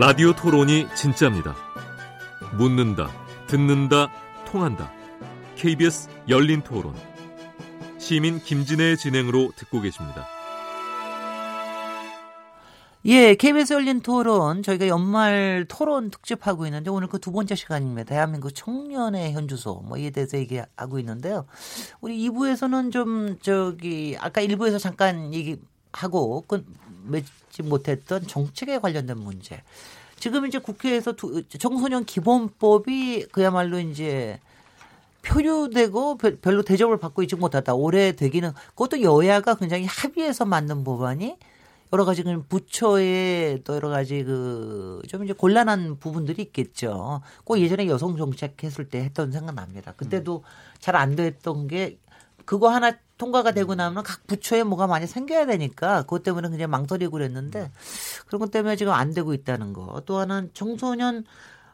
라디오 토론이 진짜입니다. 묻는다, 듣는다, 통한다. KBS 열린 토론. 시민 김진애의 진행으로 듣고 계십니다. 예, KBS 열린 토론 저희가 연말 토론 특집하고 있는데 오늘 그 두 번째 시간입니다. 대한민국 청년의 현주소 뭐 이에 대해서 얘기하고 있는데요. 우리 2부에서는 좀 저기 아까 1부에서 잠깐 얘기하고 끝 맺지 못했던 정책에 관련된 문제. 지금 이제 국회에서 두, 청소년 기본법이 그야말로 이제 표류되고 별로 대접을 받고 있지 못하다. 올해 되기는 그것도 여야가 굉장히 합의해서 만든 법안이 여러 가지 그 부처의 또 여러 가지 그 좀 이제 곤란한 부분들이 있겠죠. 꼭 예전에 여성 정책 했을 때 했던 생각 납니다. 그때도 잘 안 됐던 게 그거 하나 통과가 되고 나면 각 부처에 뭐가 많이 생겨야 되니까 그것 때문에 그냥 망설이고 그랬는데 그런 것 때문에 지금 안 되고 있다는 거. 또 하나는 청소년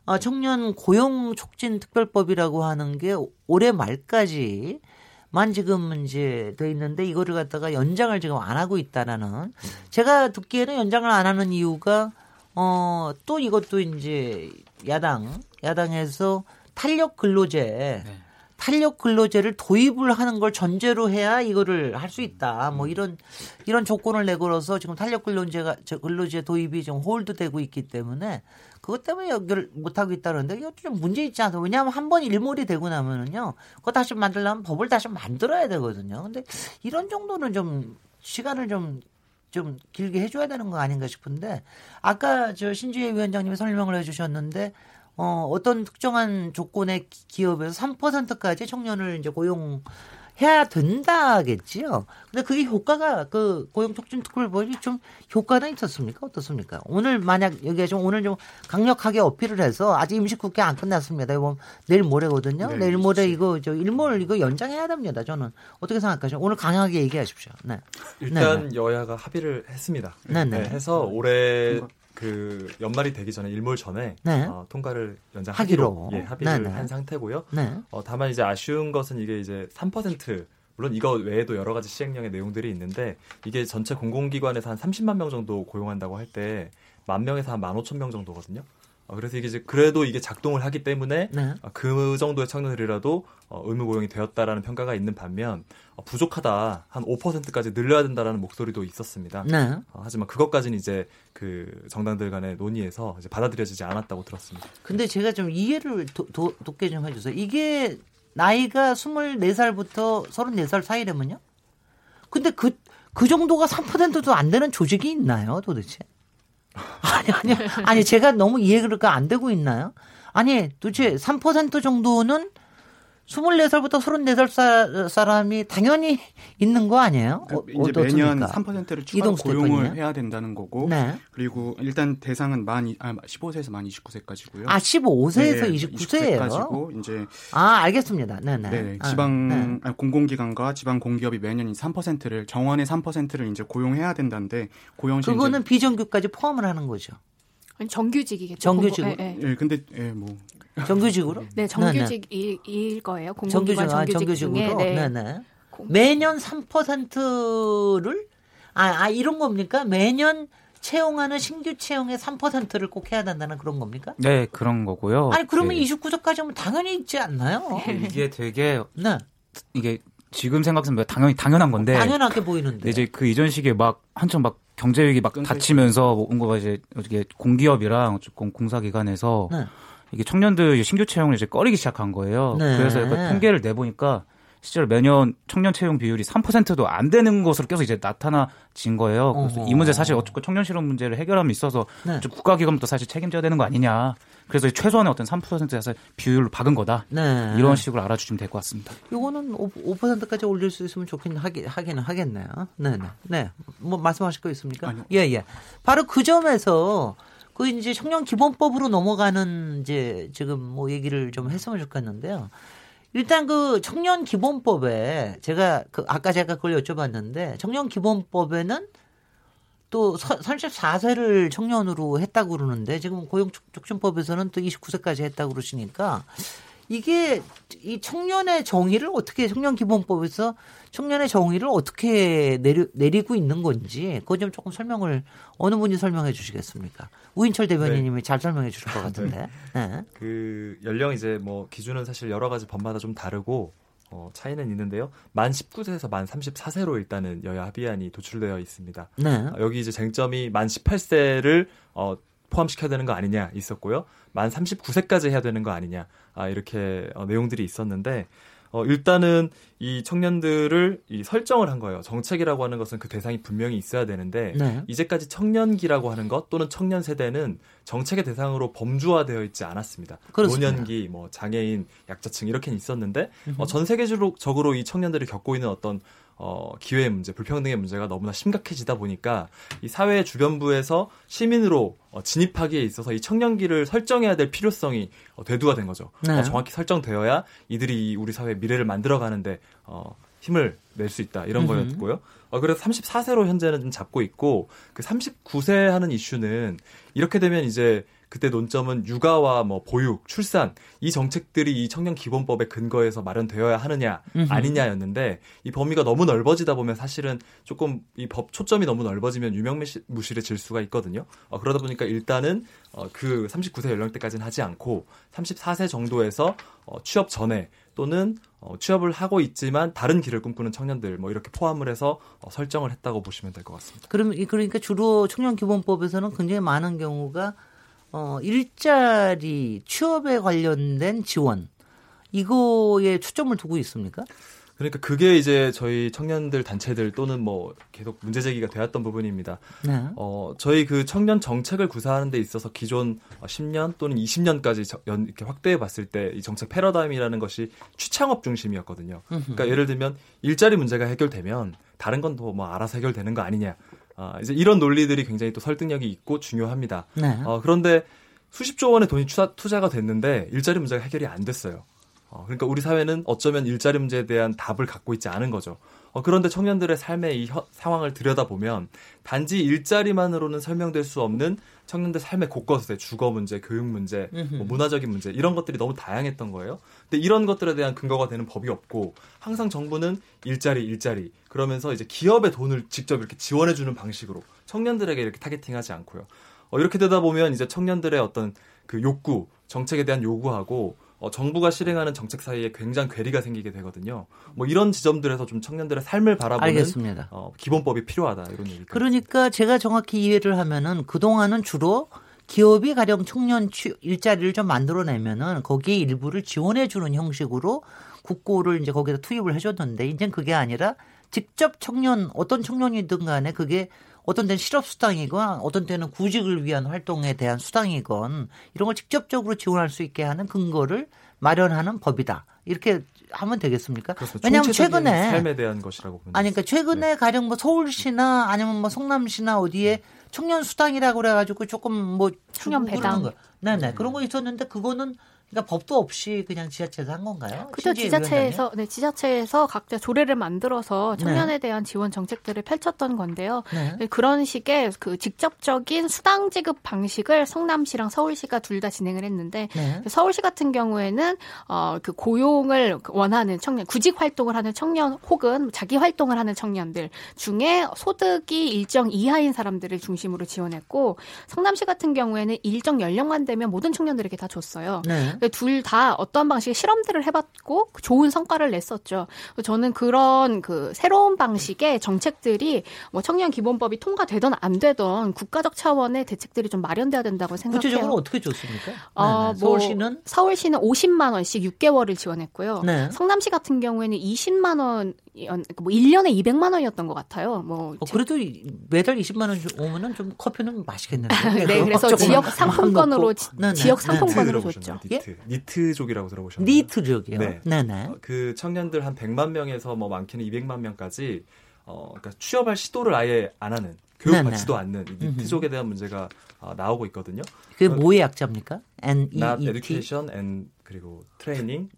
어, 청년 고용 촉진 특별법이라고 하는 게 올해 말까지 만 지금 이제 돼 있는데 이거를 갖다가 연장을 지금 안 하고 있다라는 제가 듣기에는 연장을 안 하는 이유가 어 또 이것도 이제 야당 야당에서 탄력 근로제 네. 탄력 근로제를 도입을 하는 걸 전제로 해야 이거를 할 수 있다. 뭐 이런 이런 조건을 내걸어서 지금 탄력 근로제가 근로제 도입이 좀 홀드되고 있기 때문에 그것 때문에 연결 못 하고 있다는데 이것도 좀 문제 있지 않아요? 왜냐하면 한 번 일몰이 되고 나면은요, 그거 다시 만들려면 법을 다시 만들어야 되거든요. 근데 이런 정도는 좀 시간을 좀좀 길게 해줘야 되는 거 아닌가 싶은데 아까 저 신주혜 위원장님이 설명을 해주셨는데 어, 어떤 특정한 조건의 기업에서 3%까지 청년을 이제 고용 해야 된다겠지요. 근데 그게 효과가 그 고용촉진특별법이 좀 효과는 있었습니까? 어떻습니까? 오늘 만약 여기에 좀 오늘 좀 강력하게 어필을 해서 아직 임시국회 안 끝났습니다. 이번 내일 모레거든요. 네, 내일 모레 이거 저 일몰 이거 연장해야 됩니다. 저는 어떻게 생각하세요? 오늘 강하게 얘기하십시오. 네. 일단 네. 네. 여야가 합의를 했습니다. 네, 네. 네 해서 올해 그 연말이 되기 전에 일몰 전에 네. 어, 통과를 연장하기로 예, 합의를 네네. 한 상태고요. 네. 어, 다만 이제 아쉬운 것은 이게 이제 3% 물론 이거 외에도 여러 가지 시행령의 내용들이 있는데 이게 전체 공공기관에서 한 30만 명 정도 고용한다고 할 때 만 명에서 한 15,000명 정도거든요. 어, 그래서 이게 이제 그래도 이게 작동을 하기 때문에 네. 어, 그 정도의 청년들이라도 어, 의무 고용이 되었다라는 평가가 있는 반면 어, 부족하다 한 5%까지 늘려야 된다라는 목소리도 있었습니다. 네. 어, 하지만 그것까지는 이제 그 정당들 간의 논의에서 이제 받아들여지지 않았다고 들었습니다. 근데 제가 좀 이해를 도, 도, 돕게 좀 해주세요. 이게 나이가 24살부터 34살 사이라면요? 근데 그, 그 정도가 3%도 안 되는 조직이 있나요, 도대체? 아니, 아니, 아니, 제가 너무 이해가 안 되고 있나요? 아니, 도대체 3% 정도는 24살부터 34살 사람이 당연히 있는 거 아니에요? 어, 이제 매년 3%를 추가 고용을 해야 된다는 거고. 네. 그리고 일단 대상은 만 아, 15세에서 만 29세까지고요. 아, 15세에서 네, 29세예요. 29세까지고 이제 아, 알겠습니다. 네, 네. 네 지방 아, 네. 공공기관과 지방 공기업이 매년 3%를 정원의 3%를 이제 고용해야 된다는데 고용 시 그거는 비정규까지 포함을 하는 거죠. 정규직이겠죠. 정규직으로. 예, 네, 네. 근데 예, 뭐 정규직으로? 네, 정규직일 네, 거예요. 공공기관 정규직, 정규직, 아, 중에. 네. 네네. 매년 3%를 아, 아 이런 겁니까? 매년 채용하는 신규 채용의 3%를 꼭 해야 된다는 그런 겁니까? 네, 그런 거고요. 아니 그러면 네. 29조까지 하면 당연히 있지 않나요? 이게 되게 네. 이게 지금 생각하면 당연히 당연한 건데 당연하게 보이는데 이제 그 이전 시기에 막 한참 막 경제 위기 막 닥치면서 뭔가 이제 어떻게 공기업이랑 조금 공사 기관에서 네. 이게 청년들 신규 채용을 이제 꺼리기 시작한 거예요. 네. 그래서 약간 통계를 내보니까 실제로 매년 청년 채용 비율이 3%도 안 되는 것으로 계속 이제 나타나진 거예요. 그래서 어허. 이 문제 사실 어쨌든 청년 실업 문제를 해결함에 있어서 네. 국가기관도 사실 책임져야 되는 거 아니냐. 그래서 최소한의 어떤 3%에서 비율로 박은 거다. 네. 이런 식으로 알아주시면 될 것 같습니다. 요거는 5, 5%까지 올릴 수 있으면 좋긴 하긴 하기는 하겠네요. 네, 네. 네. 뭐 말씀하실 거 있습니까? 아니요. 예, 예. 바로 그 점에서 그 이제 청년 기본법으로 넘어가는 이제 지금 뭐 얘기를 좀 했으면 좋겠는데요. 일단 그 청년 기본법에 제가 그 아까 제가 그걸 여쭤봤는데 청년 기본법에는 또 34세를 청년으로 했다고 그러는데 지금 고용촉진법에서는 또 29세까지 했다고 그러시니까 이게 이 청년의 정의를 어떻게 청년 기본법에서 청년의 정의를 어떻게 내리, 내리고 있는 건지 그거 좀 조금 설명을 어느 분이 설명해 주시겠습니까? 우인철 대변인님이 네. 잘 설명해 주실 것 같은데. 네. 네. 그 연령 이제 뭐 기준은 사실 여러 가지 법마다 좀 다르고 어, 차이는 있는데요. 만 19세에서 만 34세로 일단은 여야 합의안이 도출되어 있습니다. 네. 어, 여기 이제 쟁점이 만 18세를 어, 포함시켜야 되는 거 아니냐 있었고요. 만 39세까지 해야 되는 거 아니냐 아, 이렇게 어, 내용들이 있었는데 어, 일단은 이 청년들을 이 설정을 한 거예요. 정책이라고 하는 것은 그 대상이 분명히 있어야 되는데 네. 이제까지 청년기라고 하는 것 또는 청년 세대는 정책의 대상으로 범주화되어 있지 않았습니다. 그렇습니다. 노년기, 뭐 장애인, 약자층 이렇게는 있었는데 어, 전 세계적으로 이 청년들이 겪고 있는 어떤 어, 기회의 문제, 불평등의 문제가 너무나 심각해지다 보니까 이 사회 주변부에서 시민으로 어, 진입하기에 있어서 이 청년기를 설정해야 될 필요성이 어, 대두가 된 거죠. 네. 어, 정확히 설정되어야 이들이 우리 사회의 미래를 만들어가는데 어, 힘을 낼 수 있다 이런 음흠. 거였고요. 어, 그래서 34세로 현재는 좀 잡고 있고 그 39세 하는 이슈는 이렇게 되면 이제 그때 논점은 육아와 뭐 보육, 출산 이 정책들이 이 청년 기본법의 근거에서 마련되어야 하느냐 아니냐였는데 이 범위가 너무 넓어지다 보면 사실은 조금 이 법 초점이 너무 넓어지면 유명무실해질 수가 있거든요. 어, 그러다 보니까 일단은 어, 그 39세 연령대까지는 하지 않고 34세 정도에서 어, 취업 전에 또는 어, 취업을 하고 있지만 다른 길을 꿈꾸는 청년들 뭐 이렇게 포함을 해서 어, 설정을 했다고 보시면 될 것 같습니다. 그럼 그러니까 주로 청년 기본법에서는 굉장히 많은 경우가 어, 일자리 취업에 관련된 지원 이거에 초점을 두고 있습니까? 그러니까 그게 이제 저희 청년들 단체들 또는 뭐 계속 문제 제기가 되었던 부분입니다. 네. 어, 저희 그 청년 정책을 구사하는 데 있어서 기존 10년 또는 20년까지 연, 이렇게 확대해 봤을 때 이 정책 패러다임이라는 것이 취창업 중심이었거든요. 그러니까 예를 들면 일자리 문제가 해결되면 다른 건또뭐 알아서 해결되는 거 아니냐. 아, 이제 이런 논리들이 굉장히 또 설득력이 있고 중요합니다. 네. 어, 그런데 수십조 원의 돈이 투자, 투자 가 됐는데 일자리 문제가 해결이 안 됐어요. 어, 그러니까 우리 사회는 어쩌면 일자리 문제에 대한 답을 갖고 있지 않은 거죠. 어, 그런데 청년들의 삶의 이 혀, 상황을 들여다보면 단지 일자리만으로는 설명될 수 없는 청년들 삶의 곳곳에 주거 문제, 교육 문제, 뭐 문화적인 문제 이런 것들이 너무 다양했던 거예요. 근데 이런 것들에 대한 근거가 되는 법이 없고 항상 정부는 일자리, 일자리 그러면서 이제 기업의 돈을 직접 이렇게 지원해 주는 방식으로 청년들에게 이렇게 타겟팅하지 않고요. 어, 이렇게 되다 보면 이제 청년들의 어떤 그 욕구, 정책에 대한 요구하고 어, 정부가 실행하는 정책 사이에 굉장히 괴리가 생기게 되거든요. 뭐 이런 지점들에서 좀 청년들의 삶을 바라보는 알겠습니다. 어, 기본법이 필요하다 이런 얘기. 그러니까 제가 정확히 이해를 하면은 그 동안은 주로 기업이 가령 청년 일자리를 좀 만들어내면은 거기에 일부를 지원해주는 형식으로 국고를 이제 거기다 투입을 해줬는데 이제 그게 아니라 직접 청년 어떤 청년이든 간에 그게 어떤 때는 실업 수당이건 어떤 때는 구직을 위한 활동에 대한 수당이건 이런 걸 직접적으로 지원할 수 있게 하는 근거를 마련하는 법이다. 이렇게 하면 되겠습니까? 왜냐하면 최근에 삶에 대한 것이라고 아니 그러니까 최근에 네. 가령 뭐 서울시나 아니면 뭐 성남시나 어디에 청년 수당이라고 그래가지고 조금 뭐 청년 배당. 네네. 그런 거 있었는데 그거는 그러니까 법도 없이 그냥 지자체에서 한 건가요? 그죠 지자체에서 네 지자체에서 각자 조례를 만들어서 청년에 네. 대한 지원 정책들을 펼쳤던 건데요. 네. 네. 그런 식의 그 직접적인 수당 지급 방식을 성남시랑 서울시가 둘 다 진행을 했는데 네. 서울시 같은 경우에는 어그 고용을 원하는 청년, 구직 활동을 하는 청년 혹은 자기 활동을 하는 청년들 중에 소득이 일정 이하인 사람들을 중심으로 지원했고 성남시 같은 경우에는 일정 연령만 되면 모든 청년들에게 다 줬어요. 네. 둘다 어떤 방식의 실험들을 해봤고 좋은 성과를 냈었죠. 저는 그런 그 새로운 방식의 정책들이 뭐 청년 기본법이 통과되던 안 되던 국가적 차원의 대책들이 좀 마련돼야 된다고 생각해요. 구체적으로 어떻게 줬습니까? 어, 네, 뭐 서울시는 서울시는 50만 원씩 6개월을 지원했고요. 네. 성남시 같은 경우에는 20만 원, 뭐 1년에 200만 원이었던 것 같아요. 뭐 어, 그래도 매달 20만 원 오면은 좀 커피는 맛있겠는데. 네, 그래서 지역 상품권으로 네, 네. 지역 상품권으로 줬죠. 예? 니트족이라고 들어보셨나요? 니트족이요. 네. 네네. 어, 그 청년들 한 100만 명에서 뭐 많게는 200만 명까지 어 그러니까 취업할 시도를 아예 안 하는 교육받지도 않는 니트족에 대한 문제가 어, 나오고 있거든요. 그게 뭐의 약자입니까? N E Not Education and 그리고 트레이닝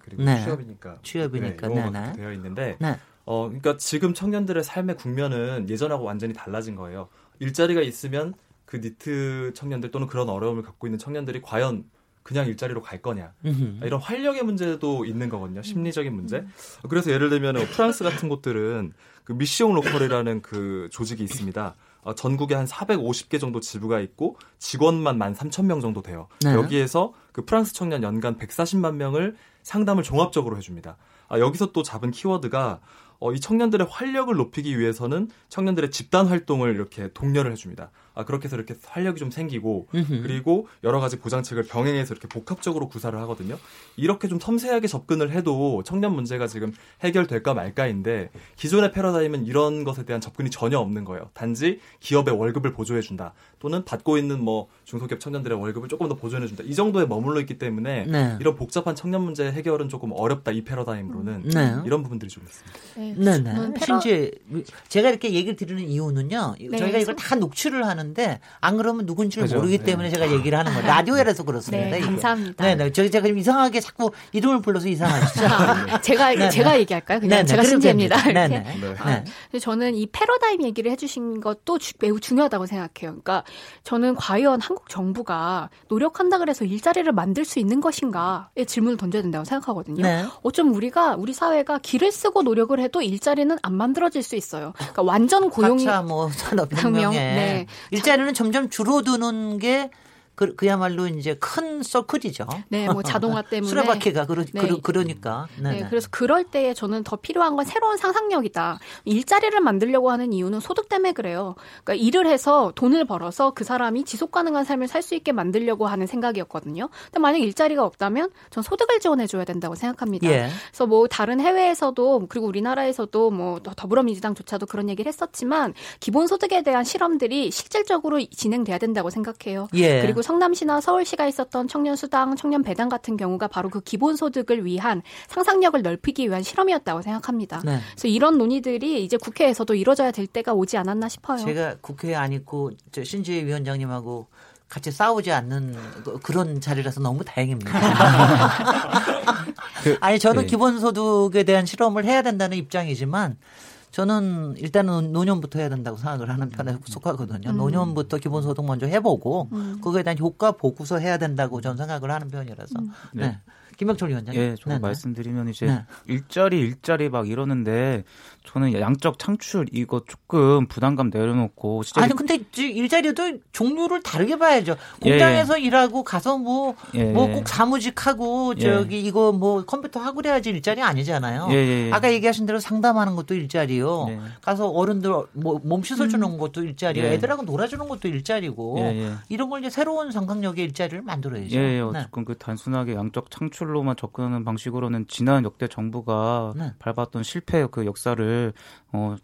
그리고 네. 취업이니까 취업이니까 네, 네. 되어 있는데 네. 어 그러니까 지금 청년들의 삶의 국면은 예전하고 완전히 달라진 거예요. 일자리가 있으면 그 니트 청년들 또는 그런 어려움을 갖고 있는 청년들이 과연 그냥 일자리로 갈 거냐 이런 활력의 문제도 있는 거거든요. 심리적인 문제. 음. 그래서 예를 들면 프랑스 같은 곳들은 그 미시옹 로컬이라는 그 조직이 있습니다. 어, 전국에 한 450개 정도 지부가 있고 직원만 13,000명 정도 돼요. 네. 여기에서 그 프랑스 청년 연간 140만 명을 상담을 종합적으로 해줍니다. 아, 여기서 또 잡은 키워드가 어, 이 청년들의 활력을 높이기 위해서는 청년들의 집단 활동을 이렇게 독려를 해줍니다. 아, 그렇게 해서 이렇게 활력이 좀 생기고 으흠. 그리고 여러 가지 보장책을 병행해서 이렇게 복합적으로 구사를 하거든요. 이렇게 좀 섬세하게 접근을 해도 청년 문제가 지금 해결될까 말까인데 기존의 패러다임은 이런 것에 대한 접근이 전혀 없는 거예요. 단지 기업의 월급을 보조해 준다. 또는 받고 있는 뭐 중소기업 청년들의 월급을 조금 더 보조해 준다. 이 정도에 머물러 있기 때문에 네. 이런 복잡한 청년 문제 해결은 조금 어렵다. 이 패러다임으로는 네. 이런 부분들이 좀 있습니다. 네. 네. 네. 패러... 신 제가 이렇게 얘기를 드리는 이유는요. 네. 저희가 이걸 다 녹취를 하는 하는데 안 그러면 누군지를 그죠? 모르기 네. 때문에 네. 제가 얘기를 하는 거예요. 라디오에서 그렇습니다. 네, 감사합니다. 네, 네. 저희 제가 이상하게 자꾸 이름을 불러서 이상하시죠. 제가 네, 네. 제가 얘기할까요? 그냥 네네. 제가 신재입니다. 네, 네. 아, 저는 이 패러다임 얘기를 해주신 것도 주, 매우 중요하다고 생각해요. 그러니까 저는 과연 한국 정부가 노력한다 그래서 일자리를 만들 수 있는 것인가의 질문을 던져야 된다고 생각하거든요. 네. 어쩜 우리가 우리 사회가 길을 쓰고 노력을 해도 일자리는 안 만들어질 수 있어요. 그러니까 완전 고용 뭐 산업혁명 네. 일자리는 점점 줄어드는 게 그, 그야말로 이제 큰 서클이죠. 네, 뭐 자동화 때문에. 수레바퀴가 그러, 네. 그러, 니까 네, 네, 그래서 그럴 때에 저는 더 필요한 건 새로운 상상력이다. 일자리를 만들려고 하는 이유는 소득 때문에 그래요. 그러니까 일을 해서 돈을 벌어서 그 사람이 지속 가능한 삶을 살 수 있게 만들려고 하는 생각이었거든요. 근데 만약 일자리가 없다면 전 소득을 지원해 줘야 된다고 생각합니다. 예. 그래서 뭐 다른 해외에서도 그리고 우리나라에서도 뭐 더불어민주당조차도 그런 얘기를 했었지만 기본 소득에 대한 실험들이 실질적으로 진행돼야 된다고 생각해요. 예. 그리고 성남시나 서울시가 있었던 청년 수당, 청년 배당 같은 경우가 바로 그 기본 소득을 위한 상상력을 넓히기 위한 실험이었다고 생각합니다. 네. 그래서 이런 논의들이 이제 국회에서도 이루어져야 될 때가 오지 않았나 싶어요. 제가 국회에 안 있고 신지혜 위원장님하고 같이 싸우지 않는 그런 자리라서 너무 다행입니다. 그, 아니 저는 네. 기본소득에 대한 실험을 해야 된다는 입장이지만 저는 일단은 노년부터 해야 된다고 생각을 하는 편에 음. 속하거든요. 음. 노년부터 기본소득 먼저 해보고 음. 그거에 대한 효과 보고서 해야 된다고 저는 생각을 하는 편이라서. 음. 네. 네. 김병철 위원장님. 예, 저 말씀드리면 이제 네. 일자리 일자리 막 이러는데 저는 양적 창출 이거 조금 부담감 내려놓고 아니 근데 일자리도 종류를 다르게 봐야죠. 공장에서 예. 일하고 가서 뭐 뭐꼭 예. 뭐 사무직하고 예. 저기 이거 뭐 컴퓨터 하고 그래야지 일자리 아니잖아요. 예, 예, 아까 얘기하신 대로 상담하는 것도 일자리요. 가서 어른들 뭐몸 씻어 주는 음. 것도 일자리요. 애들하고 놀아주는 것도 일자리고 이런 걸 이제 새로운 상상력의 일자리를 만들어야죠. 예, 어쨌건 네. 그 단순하게 양적 창출 로만 접근하는 방식으로는 지난 역대 정부가 네. 밟았던 실패의 그 역사를 어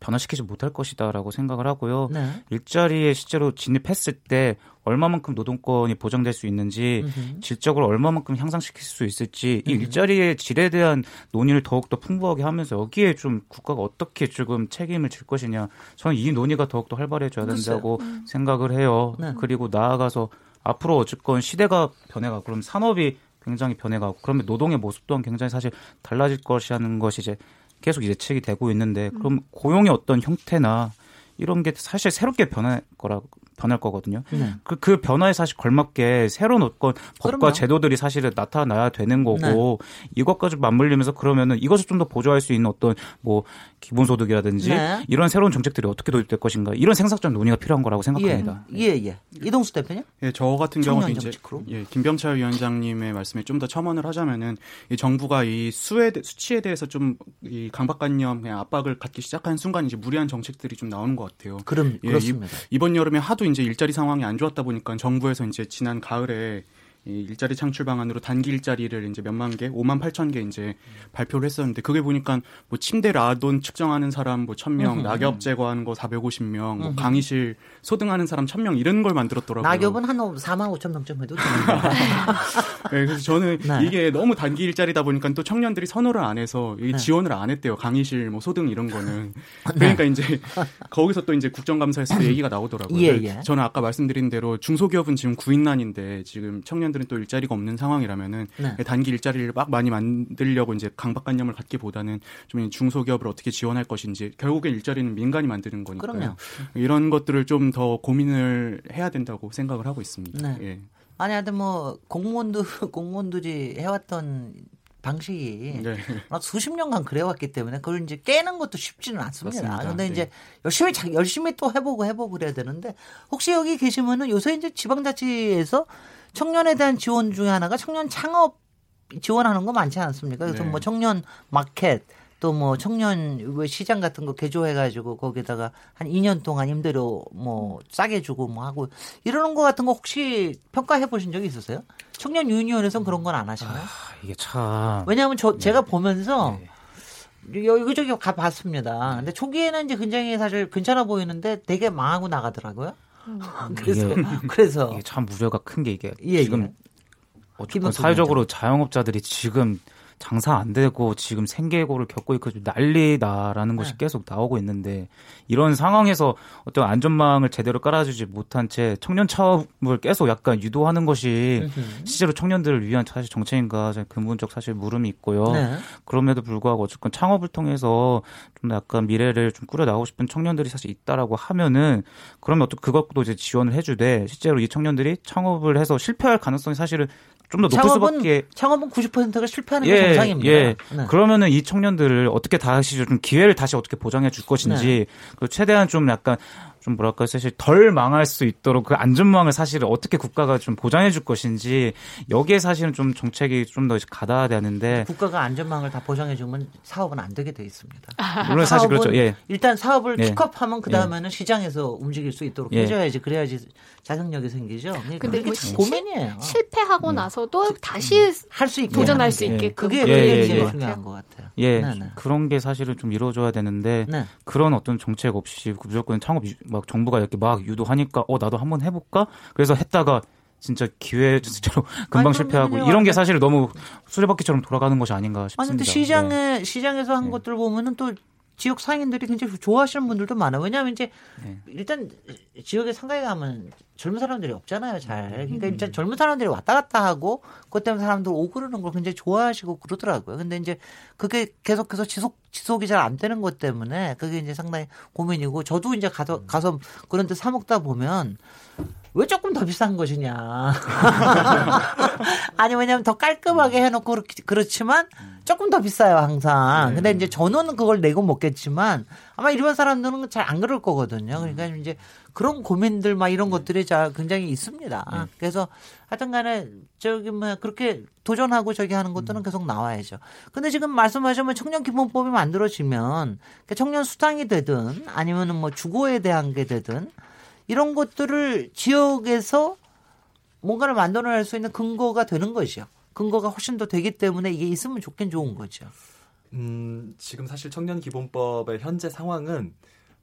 변화시키지 못할 것이다라고 생각을 하고요. 네. 일자리에 실제로 진입했을 때 얼마만큼 노동권이 보장될 수 있는지 음흠. 질적으로 얼마만큼 향상시킬 수 있을지 이 일자리의 질에 대한 논의를 더욱더 풍부하게 하면서 여기에 좀 국가가 어떻게 조금 책임을 질 것이냐 저는 이 논의가 더욱더 활발해져야 된다고 음. 생각을 해요. 네. 그리고 나아가서 앞으로 어쨌건 시대가 변해가고 그럼 산업이 굉장히 변해가고 그러면 노동의 모습 또한 굉장히 사실 달라질 것이라는 것이 이제 계속 예측이 되고 있는데 그럼 고용의 어떤 형태나 이런 게 사실 새롭게 변할 거라 변할 거거든요. 네. 그, 그 변화에 사실 걸맞게 새로운 어떤 법과 그럼요. 제도들이 사실은 나타나야 되는 거고 네. 이것까지 맞물리면서 그러면은 이것을 좀 더 보조할 수 있는 어떤 뭐 기본소득이라든지 네. 이런 새로운 정책들이 어떻게 도입될 것인가 이런 생산적 논의가 필요한 거라고 생각합니다. 예, 예. 예. 이동수 대표님? 예, 저 같은 경우도 이제 예, 김병철 위원장님의 말씀에 좀 더 첨언을 하자면은 이 정부가 이 수에 수치에 대해서 좀 이 강박관념 압박을 갖기 시작한 순간 이제 무리한 정책들이 좀 나오는 것 같아요. 그럼 예, 그렇습니다. 이, 번 여름에 하도 이제 일자리 상황이 안 좋았다 보니까 정부에서 이제 지난 가을에 이 일자리 창출 방안으로 단기 일자리를 이제 몇만 개, 5만 8천 개 이제 발표를 했었는데 그게 보니까 뭐 침대 라돈 측정하는 사람 뭐 1000명, 낙엽 제거하는 거 450명, 뭐 강의실 소등하는 사람 1000명 이런 걸 만들었더라고요. 낙엽은 한 4만 5천 명쯤 해도. 네, 그래서 저는 네. 이게 너무 단기 일자리다 보니까 또 청년들이 선호를 안 해서 이 네. 지원을 안 했대요. 강의실 뭐 소등 이런 거는. 네. 그러니까 이제 거기서 또 이제 국정감사에서 얘기가 나오더라고요. 예, 예. 저는 아까 말씀드린 대로 중소기업은 지금 구인난인데 지금 청년들 사람들은 또 일자리가 없는 상황이라면은 네. 단기 일자리를 막 많이 만들려고 이제 강박관념을 갖기보다는 좀 중소기업을 어떻게 지원할 것인지 결국엔 일자리는 민간이 만드는 거니까요. 그럼요. 이런 것들을 좀 더 고민을 해야 된다고 생각을 하고 있습니다. 네. 예. 아니, 하여튼 뭐 공무원도 공무원들이 해왔던 방식이 네. 수십 년간 그래왔기 때문에 그걸 이제 깨는 것도 쉽지는 않습니다. 근데 네. 이제 열심히 열심히 또 해보고 해보고 그래야 되는데 혹시 여기 계시면은 요새 이제 지방자치에서 청년에 대한 지원 중에 하나가 청년 창업 지원하는 거 많지 않습니까? 그래서 네. 뭐 청년 마켓 또 뭐 청년 시장 같은 거 개조해가지고 거기다가 한 2년 동안 임대료 뭐 싸게 주고 뭐 하고 이러는 거 같은 거 혹시 평가해 보신 적이 있으세요? 청년 유니온에서는 그런 건 안 하시나요? 아, 이게 참. 왜냐하면 저 제가 네. 보면서 네. 여기저기 가봤습니다. 근데 초기에는 이제 굉장히 사실 괜찮아 보이는데 되게 망하고 나가더라고요. 음. 그래서 이게, 그래서 이게 참 우려가 큰 게 이게 예, 지금 예. 어쨌든 사회적으로 자영업자들이 지금 장사 안 되고 지금 생계고를 겪고 있고 난리다라는 것이 네. 계속 나오고 있는데 이런 상황에서 어떤 안전망을 제대로 깔아주지 못한 채 청년 차업을 계속 약간 유도하는 것이 실제로 청년들을 위한 사실 정책인가 근본적 사실 물음이 있고요. 네. 그럼에도 불구하고 어쨌건 창업을 통해서 좀 약간 미래를 좀 꾸려 나가고 싶은 청년들이 사실 있다라고 하면은 그러면 또 그것도 이제 지원을 해주되 실제로 이 청년들이 창업을 해서 실패할 가능성이 사실은 좀 더 높을 수밖에 창업은 90%가 실패하는 예, 게 정상입니다. 예. 네. 그러면은 이 청년들을 어떻게 다시 좀 기회를 다시 어떻게 보장해 줄 것인지 네. 최대한 좀 약간 좀 뭐랄까 사실 덜 망할 수 있도록 그 안전망을 사실 어떻게 국가가 좀 보장해 줄 것인지 여기에 사실은 좀 정책이 좀 더 가다야 되는데 국가가 안전망을 다 보장해 주면 사업은 안 되게 돼 있습니다. 물론 사실 그렇죠. 예. 일단 사업을 예. 픽업하면 그 다음에는 예. 시장에서 움직일 수 있도록 예. 해줘야지 그래야지 자생력이 생기죠. 그러니까 근데 이게 고민이에요. 실패하고 음. 나서도 다시 음. 할수 있게 도전할 수 있게 그게 예, 제일 중요한 것 같아요. 예, 네네. 네. 그런 게 사실은 좀 이루어져야 되는데 네. 그런 어떤 정책 없이 무조건 창업 막 정부가 이렇게 막 유도하니까 어 나도 한번 해볼까? 그래서 했다가 진짜 기회적으로 금방 아니, 실패하고 이런 게 사실 너무 수레바퀴처럼 돌아가는 것이 아닌가 싶습니다. 아니 근데 시장에 네. 시장에서 한 네. 것들 보면은 또 지역 상인들이 굉장히 좋아하시는 분들도 많아요. 왜냐하면 이제 네. 일단 지역에 상가에 가면 젊은 사람들이 없잖아요, 잘. 그러니까 일단 젊은 사람들이 왔다 갔다 하고 그것 때문에 사람들 오고 그러는 걸 굉장히 좋아하시고 그러더라고요. 근데 이제 그게 계속해서 지속 지속이 잘 안 되는 것 때문에 그게 이제 상당히 고민이고 저도 이제 가서 가서 그런 데사 먹다 보면 왜 조금 더 비싼 것이냐. 아니, 왜냐면 더 깔끔하게 해놓고 그렇, 그렇지만 조금 더 비싸요, 항상. 근데 이제 저는 그걸 내고 먹겠지만 아마 일반 사람들은 잘 안 그럴 거거든요. 그러니까 이제 그런 고민들 막 이런 것들이 자 굉장히 있습니다. 그래서 하여튼 간에 저기 뭐 그렇게 도전하고 저기 하는 것들은 계속 나와야죠. 근데 지금 말씀하시면 청년 기본법이 만들어지면 그러니까 청년 수당이 되든 아니면은 뭐 주거에 대한 게 되든 이런 것들을 지역에서 뭔가를 만들어낼 수 있는 근거가 되는 것이요. 근거가 훨씬 더 되기 때문에 이게 있으면 좋긴 좋은 거죠. 음, 지금 사실 청년 기본법의 현재 상황은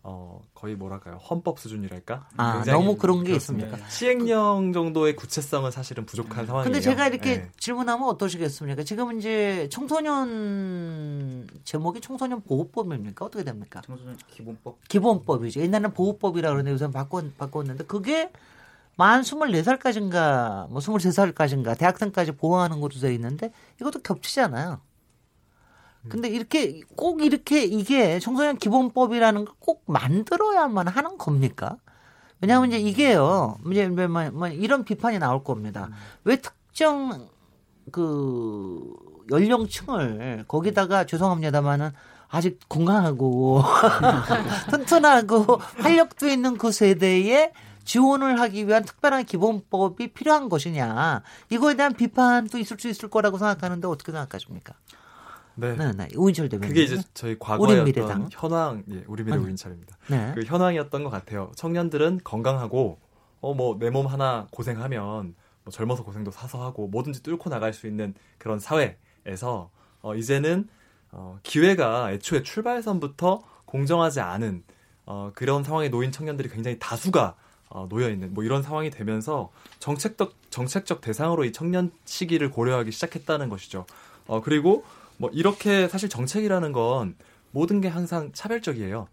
어, 거의 뭐랄까요 헌법 수준이랄까? 아 너무 그런 게 그렇습니다. 있습니까? 시행령 정도의 구체성은 사실은 부족한 상황이에요. 근데 제가 이렇게 네. 질문하면 어떠시겠습니까? 지금 이제 청소년 제목이 청소년 보호법입니까? 어떻게 됩니까? 청소년 기본법. 기본법이죠. 옛날에는 보호법이라 그러는데 요새 바꿔 바꿨는데 그게 만 24살까지인가 뭐 23살까지인가 대학생까지 보호하는 것으로 되어 있는데 이것도 겹치잖아요. 근데 이렇게 꼭 이렇게 이게 청소년 기본법이라는 걸 꼭 만들어야만 하는 겁니까? 왜냐하면 이제 이게요. 이제 뭐, 뭐, 뭐 이런 비판이 나올 겁니다. 왜 특정 그 연령층을 거기다가 죄송합니다만은 아직 건강하고 튼튼하고 활력도 있는 그 세대에 지원을 하기 위한 특별한 기본법이 필요한 것이냐 이거에 대한 비판도 있을 수 있을 거라고 생각하는데 어떻게 생각하십니까? 네. 네, 네. 우인철 대변인. 그게 이제 저희 과거였던 현황, 예, 우리 미래 우인철입니다. 네. 그 현황이었던 것 같아요. 청년들은 건강하고 어 뭐 내 몸 하나 고생하면 뭐 젊어서 고생도 사서 하고 뭐든지 뚫고 나갈 수 있는 그런 사회에서 어 이제는 어 기회가 애초에 출발선부터 공정하지 않은 어 그런 상황에 놓인 청년들이 굉장히 다수가 어, 놓여 있는 뭐 이런 상황이 되면서 정책적 정책적 대상으로 이 청년 시기를 고려하기 시작했다는 것이죠. 어 그리고 뭐 이렇게 사실 정책이라는 건 모든 게 항상 차별적이에요.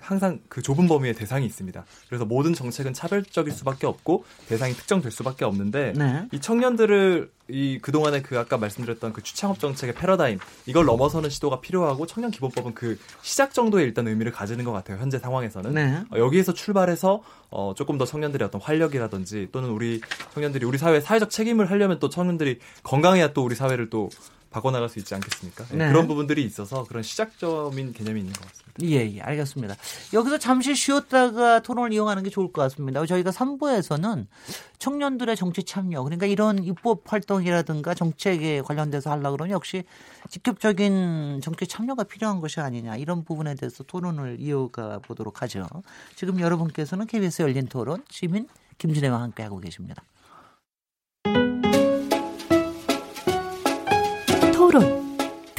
항상 그 좁은 범위의 대상이 있습니다. 그래서 모든 정책은 차별적일 수밖에 없고 대상이 특정될 수밖에 없는데 네. 이 청년들을 이 그동안에 그 아까 말씀드렸던 그 취창업 정책의 패러다임 이걸 넘어서는 시도가 필요하고 청년 기본법은 그 시작 정도의 일단 의미를 가지는 것 같아요. 현재 상황에서는 네. 어, 여기에서 출발해서 어, 조금 더 청년들의 어떤 활력이라든지 또는 우리 청년들이 우리 사회 사회적 책임을 하려면 또 청년들이 건강해야 또 우리 사회를 또 바꿔나갈 수 있지 않겠습니까? 네. 그런 부분들이 있어서 그런 시작점인 개념이 있는 것 같습니다. 예, 예, 알겠습니다. 여기서 잠시 쉬었다가 토론을 이용하는 게 좋을 것 같습니다. 저희가 3부에서는 청년들의 정치 참여, 그러니까 이런 입법 활동이라든가 정책에 관련돼서 하려고 그러면 역시 직접적인 정치 참여가 필요한 것이 아니냐, 이런 부분에 대해서 토론을 이어가 보도록 하죠. 지금 여러분께서는 KBS 열린 토론 시민 김진애와 함께하고 계십니다.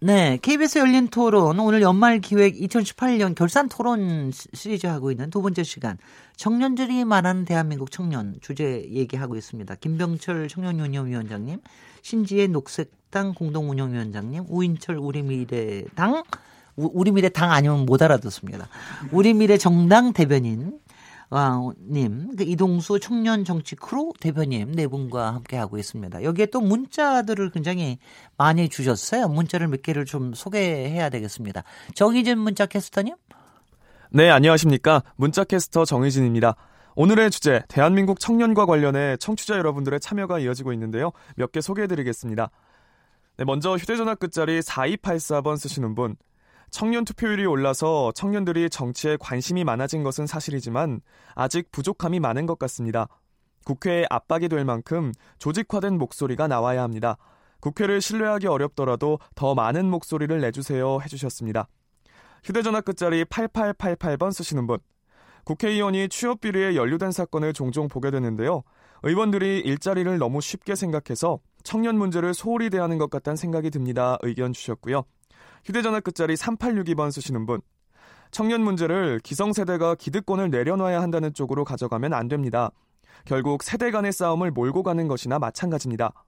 네, KBS 열린 토론 오늘 연말 기획 2018년 결산 토론 시리즈 하고 있는 두 번째 시간 청년들이 말하는 대한민국 청년 주제 얘기하고 있습니다. 김병철 청년유니온위원장님, 신지혜 녹색당 공동운영위원장님, 우인철 우리미래당 우리미래당 아니면 못 알아듣습니다. 우리미래 정당 대변인 님, 그 이동수 청년 정치 크루 대표님 네 분과 함께 하고 있습니다. 여기에 또 문자들을 굉장히 많이 주셨어요. 문자를 몇 개를 좀 소개해야 되겠습니다. 정희진 문자 캐스터님. 네, 안녕하십니까. 문자 캐스터 정희진입니다. 오늘의 주제, 대한민국 청년과 관련해 청취자 여러분들의 참여가 이어지고 있는데요. 몇 개 소개해드리겠습니다. 네, 먼저 휴대전화 끝자리 4284번 쓰시는 분. 청년 투표율이 올라서 청년들이 정치에 관심이 많아진 것은 사실이지만 아직 부족함이 많은 것 같습니다. 국회에 압박이 될 만큼 조직화된 목소리가 나와야 합니다. 국회를 신뢰하기 어렵더라도 더 많은 목소리를 내주세요 해주셨습니다. 휴대전화 끝자리 8888번 쓰시는 분. 국회의원이 취업 비리에 연루된 사건을 종종 보게 되는데요. 의원들이 일자리를 너무 쉽게 생각해서 청년 문제를 소홀히 대하는 것 같다는 생각이 듭니다. 의견 주셨고요. 휴대전화 끝자리 3862번 쓰시는 분. 청년 문제를 기성세대가 기득권을 내려놔야 한다는 쪽으로 가져가면 안 됩니다. 결국 세대 간의 싸움을 몰고 가는 것이나 마찬가지입니다.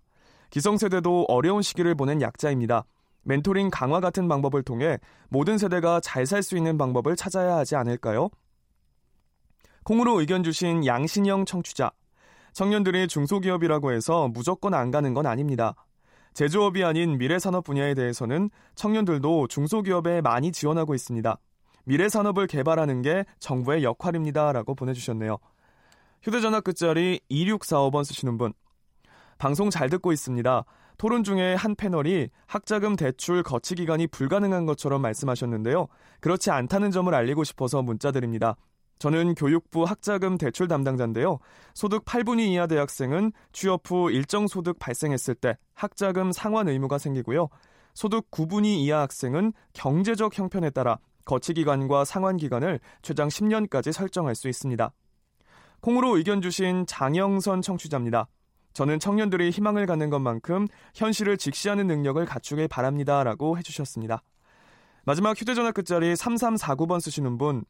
기성세대도 어려운 시기를 보낸 약자입니다. 멘토링 강화 같은 방법을 통해 모든 세대가 잘 살 수 있는 방법을 찾아야 하지 않을까요? 콩으로 의견 주신 양신영 청취자. 청년들이 중소기업이라고 해서 무조건 안 가는 건 아닙니다. 제조업이 아닌 미래산업 분야에 대해서는 청년들도 중소기업에 많이 지원하고 있습니다. 미래산업을 개발하는 게 정부의 역할입니다. 라고 보내주셨네요. 휴대전화 끝자리 2645번 쓰시는 분. 방송 잘 듣고 있습니다. 토론 중에 한 패널이 학자금 대출 거치 기간이 불가능한 것처럼 말씀하셨는데요. 그렇지 않다는 점을 알리고 싶어서 문자 드립니다. 저는 교육부 학자금 대출 담당자인데요. 소득 8분위 이하 대학생은 취업 후 일정 소득 발생했을 때 학자금 상환 의무가 생기고요. 소득 9분위 이하 학생은 경제적 형편에 따라 거치 기간과 상환 기간을 최장 10년까지 설정할 수 있습니다. 콩으로 의견 주신 장영선 청취자입니다. 저는 청년들이 희망을 갖는 것만큼 현실을 직시하는 능력을 갖추길 바랍니다. 라고 해주셨습니다. 마지막 휴대전화 끝자리 3349번 쓰시는 분,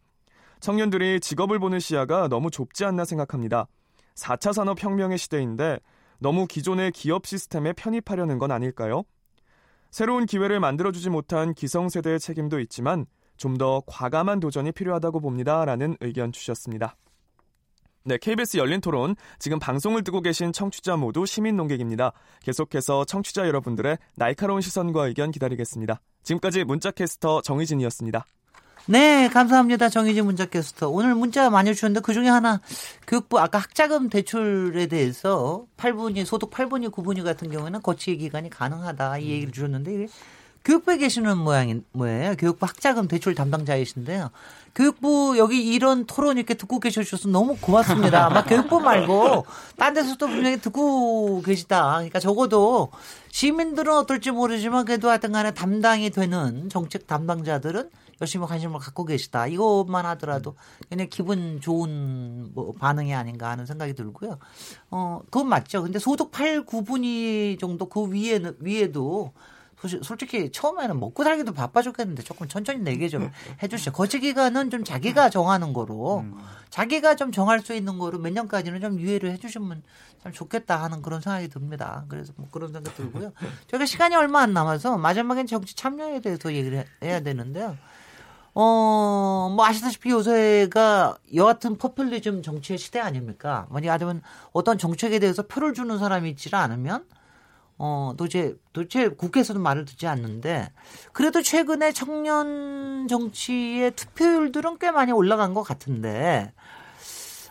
청년들이 직업을 보는 시야가 너무 좁지 않나 생각합니다. 4차 산업혁명의 시대인데 너무 기존의 기업 시스템에 편입하려는 건 아닐까요? 새로운 기회를 만들어주지 못한 기성세대의 책임도 있지만 좀 더 과감한 도전이 필요하다고 봅니다. 라는 의견 주셨습니다. 네, KBS 열린 토론. 지금 방송을 듣고 계신 청취자 모두 시민 농객입니다. 계속해서 청취자 여러분들의 날카로운 시선과 의견 기다리겠습니다. 지금까지 문자캐스터 정희진이었습니다. 네, 감사합니다. 정희진 문자 캐스터. 오늘 문자 많이 주셨는데 그 중에 하나 교육부 아까 학자금 대출에 대해서 8분위 소득 8분위 9분위 같은 경우에는 거치 기간이 가능하다 이 얘기를 주셨는데 이게 교육부에 계시는 모양인 뭐예요? 교육부 학자금 대출 담당자이신데요. 교육부 여기 이런 토론 이렇게 듣고 계셔서 너무 고맙습니다. 아마 교육부 말고 딴 데서도 분명히 듣고 계시다. 그러니까 적어도 시민들은 어떨지 모르지만 그래도 하여튼 간에 담당이 되는 정책 담당자들은 열심히 관심을 갖고 계시다. 이것만 하더라도 그냥 기분 좋은 뭐 반응이 아닌가 하는 생각이 들고요. 어, 그건 맞죠. 근데 소득 8, 9분위 정도 그 위에 위에도 솔직히 처음에는 먹고 살기도 바빠 죽겠는데 조금 천천히 내게 좀 해주시죠. 거치 기간은 좀 자기가 정하는 거로 음. 자기가 좀 정할 수 있는 거로 몇 년까지는 좀 유예를 해주시면 참 좋겠다 하는 그런 생각이 듭니다. 그래서 뭐 그런 생각 들고요. 저희가 시간이 얼마 안 남아서 마지막엔 정치 참여에 대해서 얘기를 해야 되는데요. 어, 뭐 아시다시피 요새가 여하튼 포퓰리즘 정치의 시대 아닙니까? 뭐냐하면 어떤 정책에 대해서 표를 주는 사람이 있지 않으면 어, 도대체, 도대체 국회에서도 말을 듣지 않는데, 그래도 최근에 청년 정치의 투표율들은 꽤 많이 올라간 것 같은데,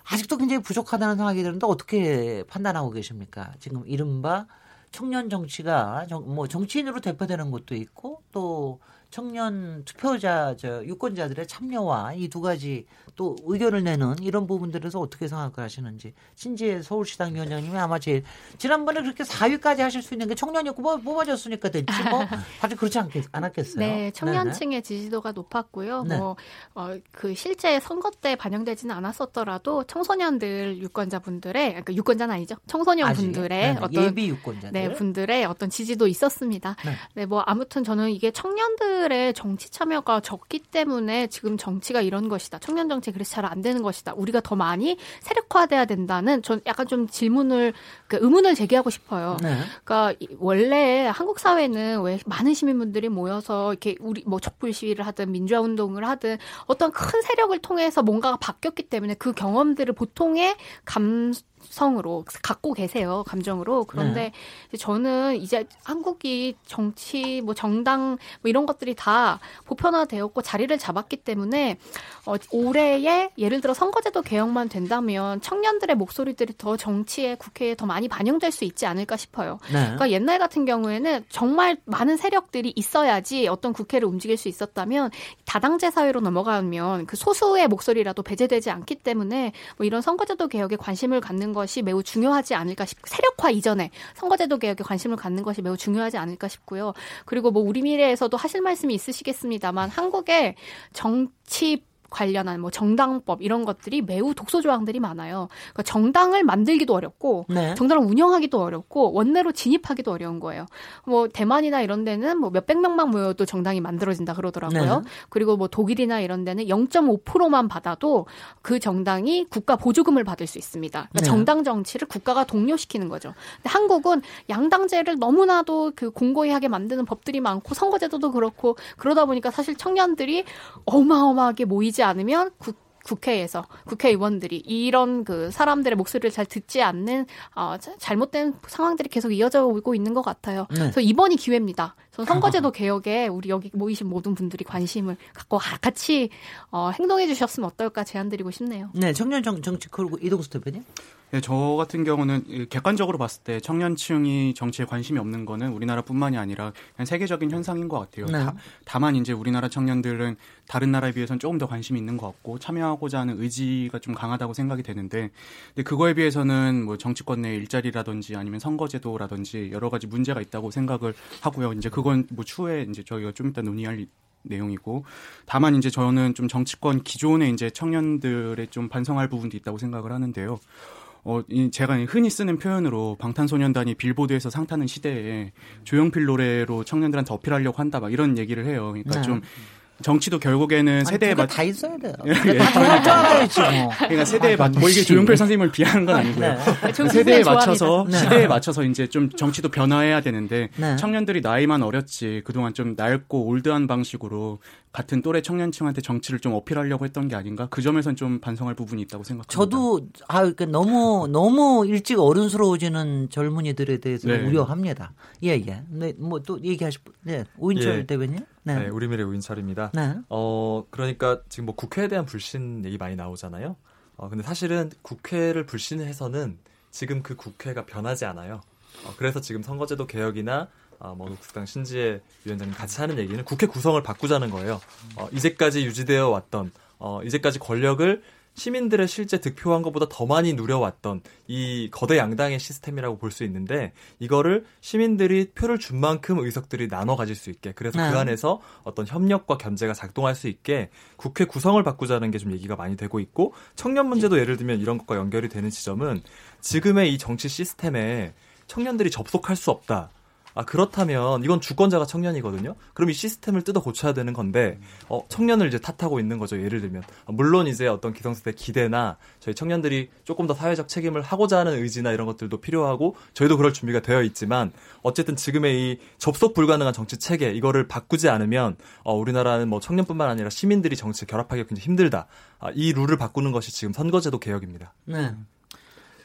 아직도 굉장히 부족하다는 생각이 드는데, 어떻게 판단하고 계십니까? 지금 이른바 청년 정치가, 정, 뭐, 정치인으로 대표되는 것도 있고, 또 청년 투표자, 저, 유권자들의 참여와 이 두 가지 또 의견을 내는 이런 부분들에서 어떻게 생각을 하시는지 신지혜 서울시당 위원장님이 아마 제일 지난번에 그렇게 4위까지 하실 수 있는 게 청년이었고 뭐 뽑아줬으니까 됐지 뭐 아주 그렇지 않겠, 않았겠어요. 네, 청년층의 네네. 지지도가 높았고요. 네. 뭐 어, 그 실제 선거 때 반영되지는 않았었더라도 청소년들 유권자분들의 그러니까 유권자는 아니죠. 청소년 분들의 네, 어떤 예비 유권자들 네, 분들의 어떤 지지도 있었습니다. 네. 네, 뭐 아무튼 저는 이게 청년들의 정치 참여가 적기 때문에 지금 정치가 이런 것이다. 청년 정치 정치 그래서 잘 안 되는 것이다. 우리가 더 많이 세력화돼야 된다는 전 약간 좀 질문을 그 의문을 제기하고 싶어요. 네. 그러니까 원래 한국 사회는 왜 많은 시민분들이 모여서 이렇게 우리 뭐 촛불 시위를 하든 민주화 운동을 하든 어떤 큰 세력을 통해서 뭔가가 바뀌었기 때문에 그 경험들을 보통의 감 성으로 갖고 계세요 감정으로 그런데 네. 저는 이제 한국이 정치 뭐 정당 뭐 이런 것들이 다 보편화되었고 자리를 잡았기 때문에 어, 올해에 예를 들어 선거제도 개혁만 된다면 청년들의 목소리들이 더 정치에 국회에 더 많이 반영될 수 있지 않을까 싶어요. 네. 그러니까 옛날 같은 경우에는 정말 많은 세력들이 있어야지 어떤 국회를 움직일 수 있었다면 다당제 사회로 넘어가면 그 소수의 목소리라도 배제되지 않기 때문에 뭐 이런 선거제도 개혁에 관심을 갖는 것이 매우 중요하지 않을까 싶고 세력화 이전에 선거제도 개혁에 관심을 갖는 것이 매우 중요하지 않을까 싶고요. 그리고 뭐 우리 미래에서도 하실 말씀이 있으시겠습니다만 한국의 정치 관련한 뭐 정당법 이런 것들이 매우 독소 조항들이 많아요. 그러니까 정당을 만들기도 어렵고 네. 정당을 운영하기도 어렵고 원내로 진입하기도 어려운 거예요. 뭐 대만이나 이런 데는 뭐 몇백 명만 모여도 정당이 만들어진다 그러더라고요. 네. 그리고 뭐 독일이나 이런 데는 0.5%만 받아도 그 정당이 국가 보조금을 받을 수 있습니다. 그러니까 네. 정당 정치를 국가가 독려시키는 거죠. 근데 한국은 양당제를 너무나도 그 공고히 하게 만드는 법들이 많고 선거제도도 그렇고 그러다 보니까 사실 청년들이 어마어마하게 모이지 되지 않으면 국, 국회에서 국회의원들이 이런 그 사람들의 목소리를 잘 듣지 않는 어, 잘못된 상황들이 계속 이어져 오고 있는 것 같아요. 네. 그래서 이번이 기회입니다. 전 선거제도 개혁에 우리 여기 모이신 모든 분들이 관심을 갖고 같이 어, 행동해 주셨으면 어떨까 제안드리고 싶네요. 네, 청년 정, 정치 그리고 이동수 대표님. 네, 저 같은 경우는 객관적으로 봤을 때 청년층이 정치에 관심이 없는 거는 우리나라뿐만이 아니라 그냥 세계적인 현상인 것 같아요. 네. 다, 만 이제 우리나라 청년들은 다른 나라에 비해서는 조금 더 관심이 있는 것 같고 참여하고자 하는 의지가 좀 강하다고 생각이 되는데 근데 그거에 비해서는 뭐 정치권 내 일자리라든지 아니면 선거제도라든지 여러 가지 문제가 있다고 생각을 하고요. 이제 그건 뭐 추후에 이제 저희가 좀 이따 논의할 내용이고 다만 이제 저는 좀 정치권 기존의 이제 청년들의 좀 반성할 부분도 있다고 생각을 하는데요. 어, 제가 흔히 쓰는 표현으로 방탄소년단이 빌보드에서 상 타는 시대에 조용필 노래로 청년들한테 어필하려고 한다 막 이런 얘기를 해요. 그러니까 네. 좀 정치도 결국에는 세대에 맞. 다 있어야 돼요. 예, 다알아야지 뭐. 그러니까 세대에 맞. 뭐 이게 조용필 선생님을 비하는 건 아니고요. 네. 세대에 맞춰서 네. 시대에 맞춰서 이제 좀 정치도 변화해야 되는데 네. 청년들이 나이만 어렸지 그동안 좀 낡고 올드한 방식으로 같은 또래 청년층한테 정치를 좀 어필하려고 했던 게 아닌가 그 점에선 좀 반성할 부분이 있다고 생각합니다. 저도 아 그러니까 너무 너무 일찍 어른스러워지는 젊은이들에 대해서 네. 우려합니다. 예예. 예. 네, 뭐 또 얘기하실 분, 네 오인철 예. 대변인. 네. 네, 우리미래 우인철입니다. 네. 어, 그러니까 지금 뭐 국회에 대한 불신 얘기 많이 나오잖아요. 어, 근데 사실은 국회를 불신해서는 지금 그 국회가 변하지 않아요. 어, 그래서 지금 선거제도 개혁이나 어, 뭐 국당 신지혜 위원장님 같이 하는 얘기는 국회 구성을 바꾸자는 거예요. 어, 이제까지 유지되어 왔던 어, 이제까지 권력을 시민들의 실제 득표한 것보다 더 많이 누려왔던 이 거대 양당의 시스템이라고 볼 수 있는데 이거를 시민들이 표를 준 만큼 의석들이 나눠 가질 수 있게 그래서 네. 그 안에서 어떤 협력과 견제가 작동할 수 있게 국회 구성을 바꾸자는 게 좀 얘기가 많이 되고 있고 청년 문제도 예를 들면 이런 것과 연결이 되는 지점은 지금의 이 정치 시스템에 청년들이 접속할 수 없다. 아 그렇다면 이건 주권자가 청년이거든요. 그럼 이 시스템을 뜯어 고쳐야 되는 건데 어, 청년을 이제 탓하고 있는 거죠. 예를 들면 물론 이제 어떤 기성세대 기대나 저희 청년들이 조금 더 사회적 책임을 하고자 하는 의지나 이런 것들도 필요하고 저희도 그럴 준비가 되어 있지만 어쨌든 지금의 이 접속 불가능한 정치 체계 이거를 바꾸지 않으면 어, 우리나라는 뭐 청년뿐만 아니라 시민들이 정치에 결합하기 굉장히 힘들다. 아, 이 룰을 바꾸는 것이 지금 선거제도 개혁입니다. 네.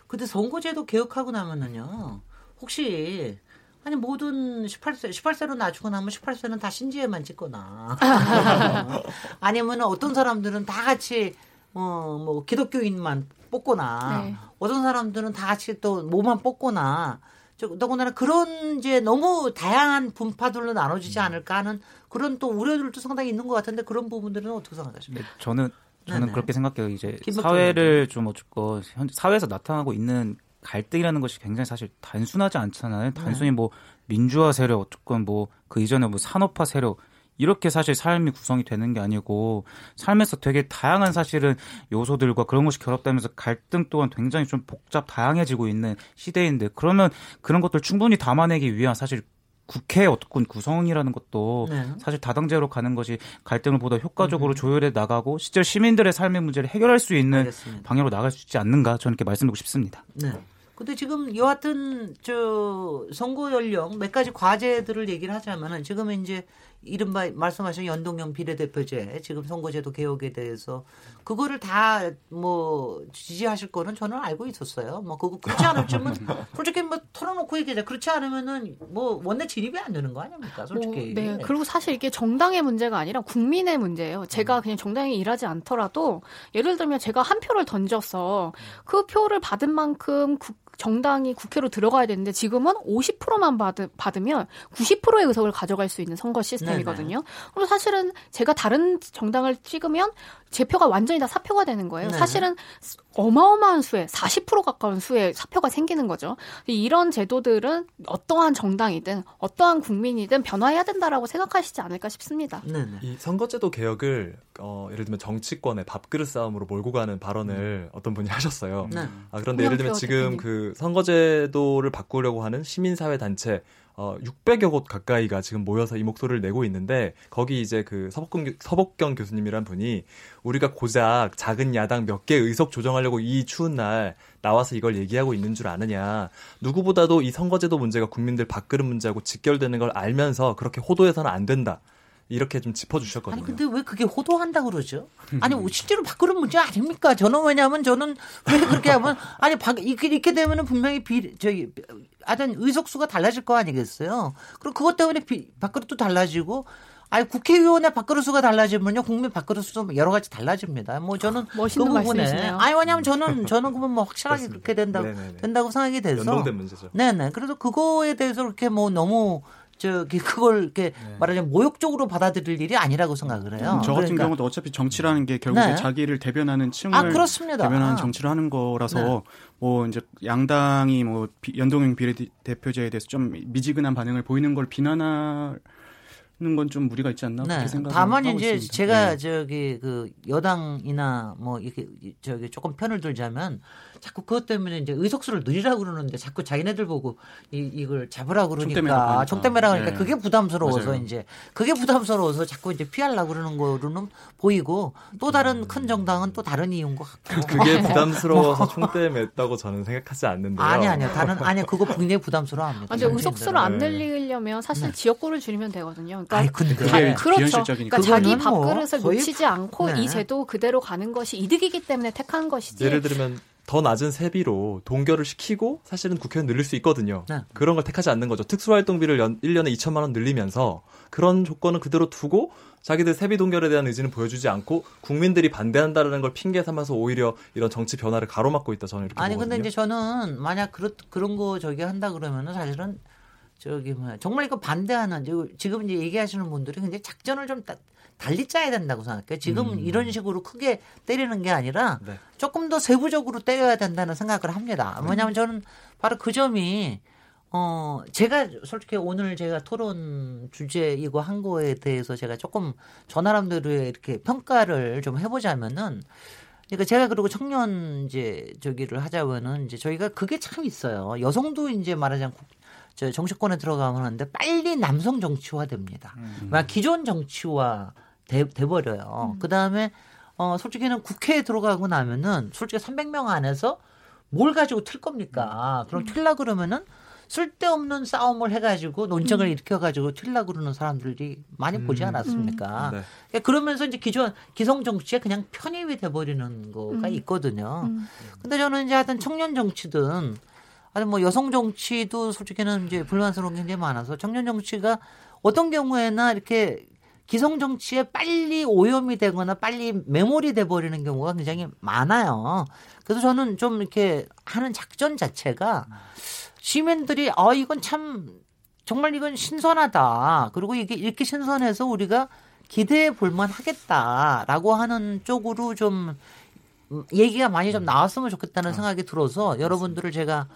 근데 선거제도 개혁하고 나면은요. 혹시 아니 모든 18세 18세로 낮추고 나면 18세는 다 신지에만 찍거나 아니면 어떤 사람들은 다 같이 어 뭐 기독교인만 뽑거나 네. 어떤 사람들은 다 같이 또 뭐만 뽑거나 저 더군다나 그런 이제 너무 다양한 분파들로 나눠지지 않을까 하는 그런 또 우려들도 상당히 있는 것 같은데 그런 부분들은 어떻게 생각하십니까? 네, 저는 저는 네네. 그렇게 생각해요. 이제 사회를 좀 어쨌건 사회에서 나타나고 있는 갈등이라는 것이 굉장히 사실 단순하지 않잖아요. 단순히 네. 뭐 민주화 세력, 조금 뭐그 이전에 뭐 산업화 세력 이렇게 사실 삶이 구성이 되는 게 아니고 삶에서 되게 다양한 사실은 요소들과 그런 것이 결합되면서 갈등 또한 굉장히 좀 복잡 다양해지고 있는 시대인데 그러면 그런 것들 충분히 담아내기 위한 사실 국회 어떤 구성이라는 것도 네. 사실 다당제로 가는 것이 갈등을 보다 효과적으로 음. 조율해 나가고 실제 시민들의 삶의 문제를 해결할 수 있는 알겠습니다. 방향으로 나갈 수 있지 않는가 저는 이렇게 말씀드리고 싶습니다. 네. 근데 지금 여하튼 저 선거 연령 몇 가지 과제들을 얘기를 하자면은 지금은 이제 이른바 말씀하신 연동형 비례대표제 지금 선거제도 개혁에 대해서 그거를 다 뭐 지지하실 거는 저는 알고 있었어요. 뭐 그거 그렇지 않을지면 솔직히 뭐 털어놓고 얘기하자. 그렇지 않으면은 뭐 원내 진입이 안 되는 거 아닙니까? 솔직히. 뭐, 네. 그리고 사실 이게 정당의 문제가 아니라 국민의 문제예요. 제가 음. 그냥 정당에 일하지 않더라도 예를 들면 제가 한 표를 던져서 그 표를 받은 만큼 국 정당이 국회로 들어가야 되는데 지금은 50%만 받, 받으면 90%의 의석을 가져갈 수 있는 선거 시스템이거든요. 그리고 사실은 제가 다른 정당을 찍으면 제 표가 완전히 다 사표가 되는 거예요. 네. 사실은 어마어마한 수의 40% 가까운 수의 사표가 생기는 거죠. 이런 제도들은 어떠한 정당이든 어떠한 국민이든 변화해야 된다라고 생각하시지 않을까 싶습니다. 네, 네. 이 선거제도 개혁을 어, 예를 들면 정치권의 밥그릇 싸움으로 몰고 가는 발언을 음. 어떤 분이 하셨어요. 네. 아, 그런데 예를 들면 지금 그 선거제도를 바꾸려고 하는 시민사회 단체 어, 600여 곳 가까이가 지금 모여서 이 목소리를 내고 있는데 거기 이제 그 서복경, 서복경 교수님이란 분이 우리가 고작 작은 야당 몇 개 의석 조정하려고 이 추운 날 나와서 이걸 얘기하고 있는 줄 아느냐. 누구보다도 이 선거제도 문제가 국민들 밥그릇 문제하고 직결되는 걸 알면서 그렇게 호도해서는 안 된다. 이렇게 좀 짚어주셨거든요. 아니 근데 왜 그게 호도한다 그러죠? 아니 실제로 바꾸는 문제 아닙니까? 저는 왜냐하면 저는 왜 그렇게 하면 아니 바, 이렇게, 이렇게 되면은 분명히 비 저기 하여튼 의석수가 달라질 거 아니겠어요? 그럼 그것 때문에 비, 밥그릇도 달라지고 아니 국회의원의 밥그릇수가 달라지면요 국민 밥그릇수도 여러 가지 달라집니다. 뭐 저는 멋있는 그 부분에 말씀이시네요. 아니 왜냐하면 저는 저는 그러면 뭐 확실하게 그렇게 된다 된다고 생각이 돼서 연동된 문제죠. 네네. 그래서 그거에 대해서 그렇게 뭐 너무 저기 그걸 이렇게 네. 말하자면 모욕적으로 받아들일 일이 아니라고 생각을 해요. 음, 저 같은 그러니까. 경우도 어차피 정치라는 게 결국에 네. 자기를 대변하는 층을 아, 대변하는 정치를 하는 거라서 네. 뭐 이제 양당이 뭐 연동형 비례대표제에 대해서 좀 미지근한 반응을 보이는 걸 비난할 는 건 좀 무리가 있지 않나 네. 그렇게 생각을 다만 이제 있습니다. 제가 네. 저기 그 여당이나 뭐 이렇게 저기 조금 편을 들자면 자꾸 그것 때문에 이제 의석수를 늘리라고 그러는데 자꾸 자기네들 보고 이, 이걸 잡으라고 그러니까 총대매라 그러니까 네. 그게 부담스러워서 맞아요. 이제 그게 부담스러워서 자꾸 이제 피하려고 그러는 거로는 보이고 또 다른 음. 큰 정당은 또 다른 이유인 것 같고 그게 부담스러워서 총대 맸다고 저는 생각하지 않는데요. 아니 아니요. 다른 아니 그거 굉장히 부담스러워합니다. 아니 의석수를 안 늘리려면 사실 네. 지역구를 줄이면 되거든요. 그러니까 아이, 근데 그게 그렇죠. 그러니까 자기 뭐 밥그릇을 뭐 놓치지 않고 네. 이 제도 그대로 가는 것이 이득이기 때문에 택한 것이지. 예를 들면 더 낮은 세비로 동결을 시키고 사실은 국회의원 늘릴 수 있거든요. 네. 그런 걸 택하지 않는 거죠. 특수활동비를 연, 1년에 2천만 원 늘리면서 그런 조건은 그대로 두고 자기들 세비 동결에 대한 의지는 보여주지 않고 국민들이 반대한다는 걸 핑계 삼아서 오히려 이런 정치 변화를 가로막고 있다 저는 이렇게 아니 보거든요. 근데 이제 저는 만약 그런 그런 거 저기 한다 그러면은 사실은 저기 뭐 정말 이거 반대하는 지금 이제 얘기하시는 분들이 굉장히 작전을 좀 달리 짜야 된다고 생각해요. 지금 음. 이런 식으로 크게 때리는 게 아니라 네. 조금 더 세부적으로 때려야 된다는 생각을 합니다. 왜냐하면 저는 바로 그 점이 어 제가 솔직히 오늘 제가 토론 주제 이거 한 거에 대해서 제가 조금 저 나름대로의 이렇게 평가를 좀 해보자면은 그러니까 제가 그리고 청년 이제 저기를 하자면은 이제 저희가 그게 참 있어요. 여성도 이제 말하자면 저 정치권에 들어가면 하는데 빨리 남성 정치화 됩니다. 음. 기존 정치화 돼, 돼버려요. 음. 그 다음에 어 솔직히는 국회에 들어가고 나면은 솔직히 300명 안에서 뭘 가지고 틀 겁니까? 그럼 음. 틀라 그러면은 쓸데없는 싸움을 해가지고 논쟁을 음. 일으켜가지고 튈라 그러는 사람들이 많이 음. 보지 않았습니까? 음. 네. 그러니까 그러면서 이제 기존 기성 정치에 그냥 편입이 돼버리는 거가 음. 있거든요. 음. 근데 저는 이제 하여튼 청년 정치든 아니 뭐 여성 정치도 솔직히는 이제 불만스러운 게 굉장히 많아서 청년 정치가 어떤 경우에나 이렇게 기성 정치에 빨리 오염이 되거나 빨리 메모리 돼 버리는 경우가 굉장히 많아요. 그래서 저는 좀 이렇게 하는 작전 자체가 시민들이 아 이건 참 정말 이건 신선하다. 그리고 이게 이렇게 신선해서 우리가 기대해 볼만 하겠다라고 하는 쪽으로 좀 얘기가 많이 좀 나왔으면 좋겠다는 아, 생각이 들어서 여러분들을 제가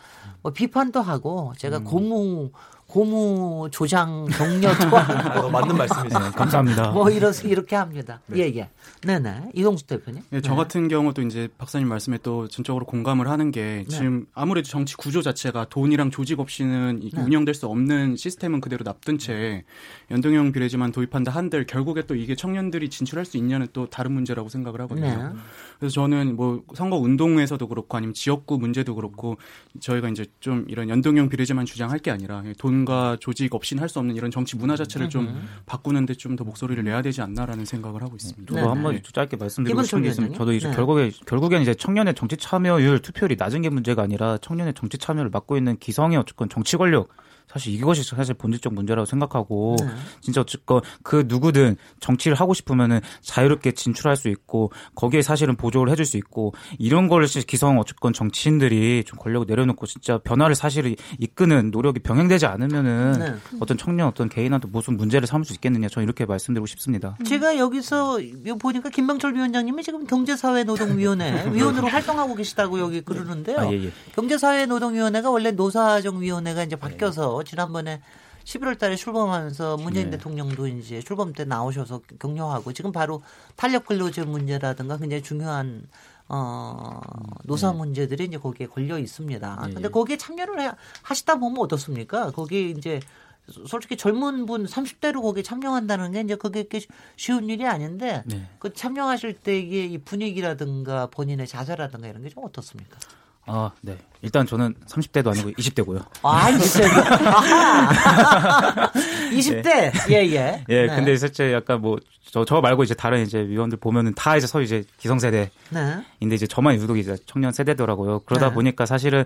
뭐 비판도 하고 제가 음. 고무 고무 조장 격려도 하고 맞는 말씀이세요. 네, 감사합니다. 뭐 이렇게 이렇게 합니다. 네. 예, 예. 네, 네. 이동수 대표님. 네, 저 네. 같은 경우도 이제 박사님 말씀에 또 전적으로 공감을 하는 게 네. 지금 아무래도 정치 구조 자체가 돈이랑 조직 없이는 네. 운영될 수 없는 시스템은 그대로 납둔 채 연동형 비례지만 도입한다 한들 결국에 또 이게 청년들이 진출할 수 있냐는 또 다른 문제라고 생각을 하거든요. 그래서 저는 뭐 선거 운동에서도 그렇고 아니면 지역구 문제도 그렇고 저희가 이제 좀 이런 연동형 비례제만 주장할 게 아니라 돈과 조직 없이는 할 수 없는 이런 정치 문화 자체를 좀 음. 바꾸는데 좀 더 목소리를 내야 되지 않나라는 생각을 하고 있습니다. 네. 한번 네. 짧게 말씀드리고 싶은 게 있으면 저도 이제 네. 결국에 결국엔 이제 청년의 정치 참여율 투표율이 낮은 게 문제가 아니라 청년의 정치 참여를 맡고 있는 기성의 어쨌건 정치 권력 사실 이것이 사실 본질적 문제라고 생각하고 네. 진짜 어쨌건 그 누구든 정치를 하고 싶으면은 자유롭게 진출할 수 있고 거기에 사실은 보조를 해줄 수 있고 이런 걸 기성 어쨌건 정치인들이 좀 권력을 내려놓고 진짜 변화를 사실 이끄는 노력이 병행되지 않으면은 네. 어떤 청년 어떤 개인한테 무슨 문제를 삼을 수 있겠느냐 저는 이렇게 말씀드리고 싶습니다. 제가 여기서 보니까 김병철 위원장님이 지금 경제사회노동위원회 위원으로 활동하고 계시다고 여기 그러는데요. 아, 예, 예. 경제사회노동위원회가 원래 노사정위원회가 이제 바뀌어서 지난번에 11월 달에 출범하면서 문재인 네. 대통령도 이제 출범 때 나오셔서 격려하고 지금 바로 탄력 근로제 문제라든가 굉장히 중요한 어, 노사 네. 문제들이 이제 거기에 걸려 있습니다. 네. 근데 거기에 참여를 해, 하시다 보면 어떻습니까? 거기 이제 솔직히 젊은 분 30대로 거기에 참여한다는 게 이제 그게 쉬운 일이 아닌데 네. 그 참여하실 때의 이 분위기라든가 본인의 자세라든가 이런 게 좀 어떻습니까? 아, 네. 일단 저는 30대도 아니고 20대고요. 아, 20대. 20대. 네. 예, 예. 예, 네. 근데 실제 약간 뭐, 저, 저 말고 이제 다른 이제 위원들 보면은 다 이제 서로 이제 기성세대. 네. 인데 이제 저만 유독 이제 청년 세대더라고요. 그러다 네. 보니까 사실은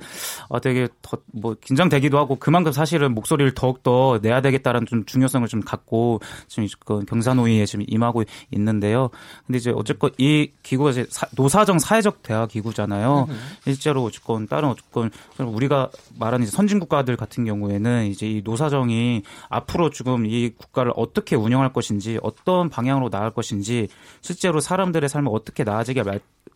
어 되게 더 뭐 긴장되기도 하고 그만큼 사실은 목소리를 더욱 더 내야 되겠다라는 좀 중요성을 좀 갖고 지금 그 경사노위에 지금 임하고 있는데요. 근데 이제 어쨌건 이 기구가 이제 사, 노사정 사회적 대화 기구잖아요. 음. 실제로 어쨌건 다른 어쨌건 우리가 말하는 이제 선진 국가들 같은 경우에는 이제 이 노사정이 앞으로 지금 이 국가를 어떻게 운영할 것인지 어떤 방향으로 나갈 것인지 실제로 사람들의 삶을 어떻게 나아지게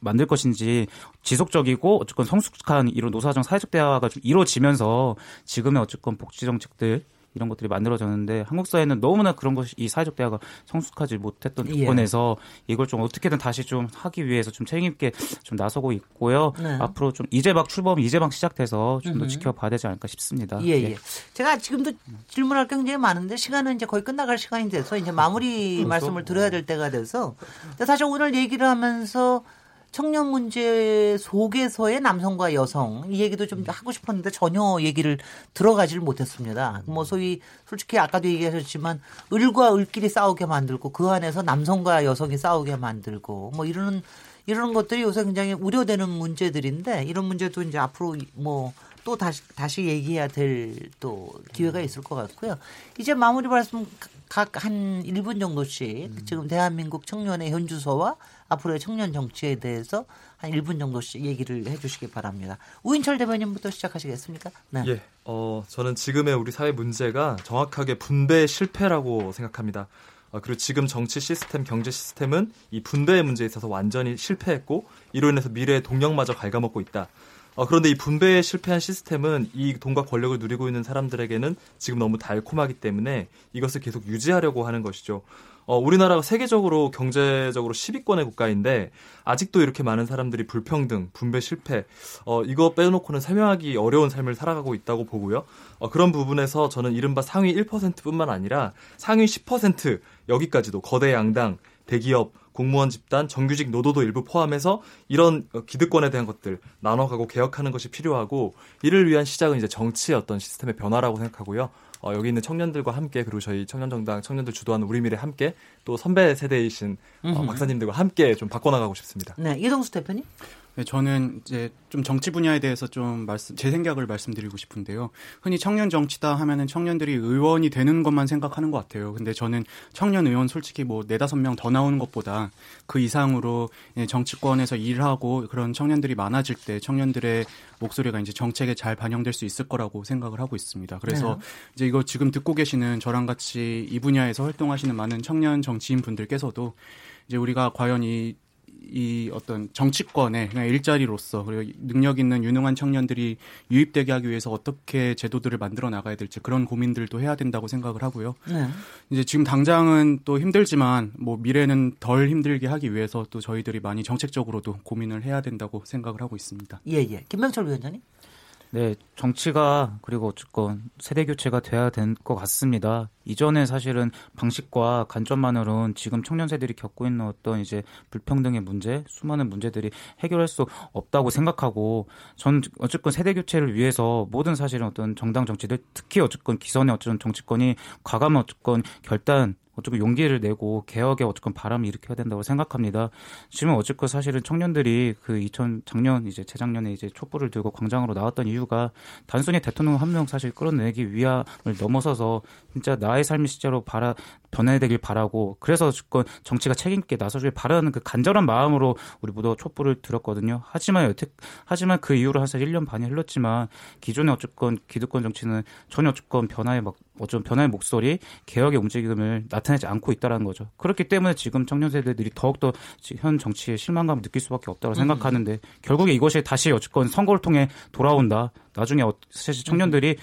만들 것인지 지속적이고 어쨌건 성숙한 이런 노사정 사회적 대화가 좀 이루어지면서 지금의 어쨌건 복지 정책들 이런 것들이 만들어졌는데 한국 사회는 너무나 그런 것이 이 사회적 대화가 성숙하지 못했던 예. 조건에서 예. 이걸 좀 어떻게든 다시 좀 하기 위해서 좀 책임 있게 좀 나서고 있고요. 네. 앞으로 좀 이제 막 출범 이제 막 시작돼서 좀 더 지켜봐야 되지 않을까 싶습니다. 예, 예. 예. 제가 지금도 질문할 게 굉장히 많은데 시간은 이제 거의 끝나갈 시간이 돼서 이제 마무리. 말씀을 드려야 될 때가 돼서 사실 오늘 얘기를 하면서 청년 문제 속에서의 남성과 여성 이 얘기도 좀 하고 싶었는데 전혀 얘기를 들어가지를 못했습니다. 뭐 소위 솔직히 아까도 얘기하셨지만 을과 을끼리 싸우게 만들고 그 안에서 남성과 여성이 싸우게 만들고 뭐 이러는 이런 것들이 요새 굉장히 우려되는 문제들인데 이런 문제도 이제 앞으로 뭐 또 다시 다시 얘기해야 될 또 기회가 있을 것 같고요. 이제 마무리 말씀 각 한 1분 정도씩 음. 지금 대한민국 청년의 현주소와 앞으로의 청년 정치에 대해서 한 1분 정도씩 얘기를 해 주시기 바랍니다. 우인철 대변인부터 시작하시겠습니까? 네. 예. 어, 저는 지금의 우리 사회 문제가 정확하게 분배 실패라고 생각합니다. 어, 그리고 지금 정치 시스템, 경제 시스템은 이 분배의 문제에 있어서 완전히 실패했고 이로 인해서 미래의 동력마저 갉아먹고 있다. 어, 그런데 이 분배에 실패한 시스템은 이 돈과 권력을 누리고 있는 사람들에게는 지금 너무 달콤하기 때문에 이것을 계속 유지하려고 하는 것이죠. 어, 우리나라가 세계적으로 경제적으로 10위권의 국가인데 아직도 이렇게 많은 사람들이 불평등, 분배 실패, 어, 이거 빼놓고는 설명하기 어려운 삶을 살아가고 있다고 보고요. 어, 그런 부분에서 저는 이른바 상위 1%뿐만 아니라 상위 10% 여기까지도 거대 양당, 대기업, 공무원 집단, 정규직 노도도 일부 포함해서 이런 기득권에 대한 것들 나눠가고 개혁하는 것이 필요하고 이를 위한 시작은 이제 정치의 어떤 시스템의 변화라고 생각하고요. 어, 여기 있는 청년들과 함께 그리고 저희 청년정당 청년들 주도하는 우리 미래 함께 또 선배 세대이신 어, 박사님들과 함께 좀 바꿔나가고 싶습니다. 네, 이동수 대표님. 네, 저는 이제 좀 정치 분야에 대해서 좀 말씀, 제 생각을 말씀드리고 싶은데요. 흔히 청년 정치다 하면은 청년들이 의원이 되는 것만 생각하는 것 같아요. 근데 저는 청년 의원 솔직히 뭐 네다섯 명 더 나오는 것보다 그 이상으로 정치권에서 일하고 그런 청년들이 많아질 때 청년들의 목소리가 이제 정책에 잘 반영될 수 있을 거라고 생각을 하고 있습니다. 그래서 네. 이제 이거 지금 듣고 계시는 저랑 같이 이 분야에서 활동하시는 많은 청년 정치인 분들께서도 이제 우리가 과연 이 이 어떤 정치권의 그냥 일자리로서 그리고 능력 있는 유능한 청년들이 유입되게 하기 위해서 어떻게 제도들을 만들어 나가야 될지 그런 고민들도 해야 된다고 생각을 하고요. 네. 이제 지금 당장은 또 힘들지만 뭐 미래는 덜 힘들게 하기 위해서 또 저희들이 많이 정책적으로도 고민을 해야 된다고 생각을 하고 있습니다. 예, 예. 김명철 위원장님. 네, 정치가 그리고 어쨌건 세대 교체가 돼야 될 것 같습니다. 이전에 사실은 방식과 관점만으로는 지금 청년 세들이 겪고 있는 어떤 이제 불평등의 문제, 수많은 문제들이 해결할 수 없다고 생각하고 전 어쨌건 세대 교체를 위해서 모든 사실은 어떤 정당 정치들 특히 어쨌건 기선의 어쨌든 정치권이 과감한 어쨌건 결단 어쨌건 용기를 내고 개혁에 어쨌건 바람을 일으켜야 된다고 생각합니다. 지금 어쨌건 사실은 청년들이 그 2000 작년 이제 재작년에 이제 촛불을 들고 광장으로 나왔던 이유가 단순히 대통령 한 명 사실 끌어내기 위함을 넘어서서 진짜 나의 삶이 실제로 바라 변해야 되길 바라고 그래서 어쨌건 정치가 책임있게 나서길 바라는 그 간절한 마음으로 우리 모두 촛불을 들었거든요. 하지만 여태 하지만 그 이후로 한 1년 반이 흘렀지만 기존의 어쨌건 기득권 정치는 전혀 어쨌건 변화의 막 어쩌면 변화의 목소리, 개혁의 움직임을 나타내지 않고 있다는 거죠. 그렇기 때문에 지금 청년 세대들이 더욱더 현 정치에 실망감을 느낄 수밖에 없다고 음. 생각하는데 결국에 이것이 다시 어쨌건 선거를 통해 돌아온다. 나중에 어, 사실 청년들이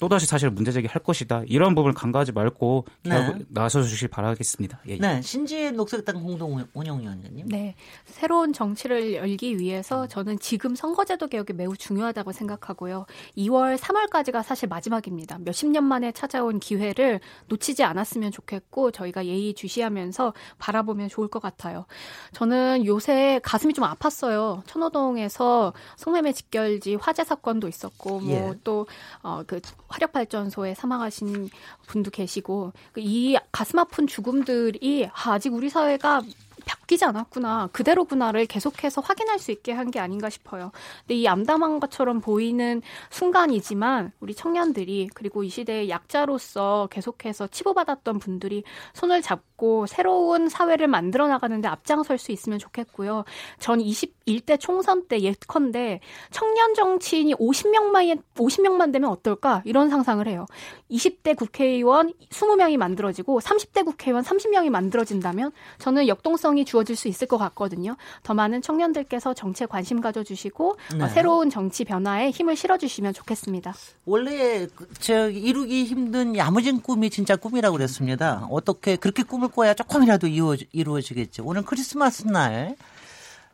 또, 다시 사실 문제 제기할 것이다. 이런 부분을 간과하지 말고 네. 나서 주실 바라겠습니다. 예. 네, 신지혜 녹색당 공동 운영위원장님. 네, 새로운 정치를 열기 위해서 저는 지금 선거제도 개혁이 매우 중요하다고 생각하고요. 2월, 3월까지가 사실 마지막입니다. 몇십 년 만에 찾아온 기회를 놓치지 않았으면 좋겠고 저희가 예의 주시하면서 바라보면 좋을 것 같아요. 저는 요새 가슴이 좀 아팠어요. 천호동에서 성매매 직결지 화재 사건도 있었고 뭐또 예. 어, 그 화력 발전소에 사망하신 분도 계시고 그이 가슴 아픈 죽음들이 아직 우리 사회가 바뀌지 않았구나, 그대로구나를 계속해서 확인할 수 있게 한 게 아닌가 싶어요. 근데 이 암담한 것처럼 보이는 순간이지만 우리 청년들이 그리고 이 시대의 약자로서 계속해서 치부받았던 분들이 손을 잡고 새로운 사회를 만들어 나가는데 앞장설 수 있으면 좋겠고요. 전 21대 총선 때 예컨대 청년 정치인이 50명만 50명만 되면 어떨까 이런 상상을 해요. 20대 국회의원 20명이 만들어지고 30대 국회의원 30명이 만들어진다면 저는 역동성 가능성이 주어질 수 있을 것 같거든요. 더 많은 청년들께서 정치에 관심 가져주시고 어, 네. 어, 새로운 정치 변화에 힘을 실어주시면 좋겠습니다. 원래 그, 저 이루기 힘든 야무진 꿈이 진짜 꿈이라고 그랬습니다. 어떻게 그렇게 꿈을 꿔야 조금이라도 이루어, 이루어지겠죠. 오늘 크리스마스 날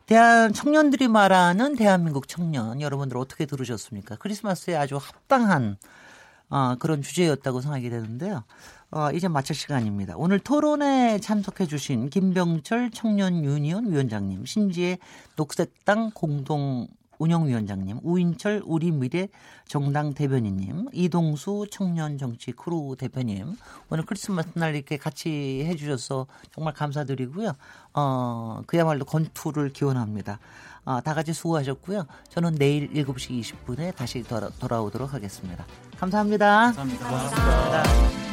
대한 청년들이 말하는 대한민국 청년 여러분들 어떻게 들으셨습니까? 크리스마스에 아주 합당한 어, 그런 주제였다고 생각이 되는데요. 어, 이제 마칠 시간입니다. 오늘 토론에 참석해 주신 김병철 청년 유니온 위원장님, 신지예 녹색당 공동 운영위원장님, 우인철 우리 미래 정당 대변인님, 이동수 청년 정치 크루 대표님, 오늘 크리스마스 날 이렇게 같이 해주셔서 정말 감사드리고요. 어, 그야말로 건투를 기원합니다. 어, 다 같이 수고하셨고요. 저는 내일 7시 20분에 다시 돌아, 돌아오도록 하겠습니다. 감사합니다. 감사합니다. 감사합니다. 감사합니다.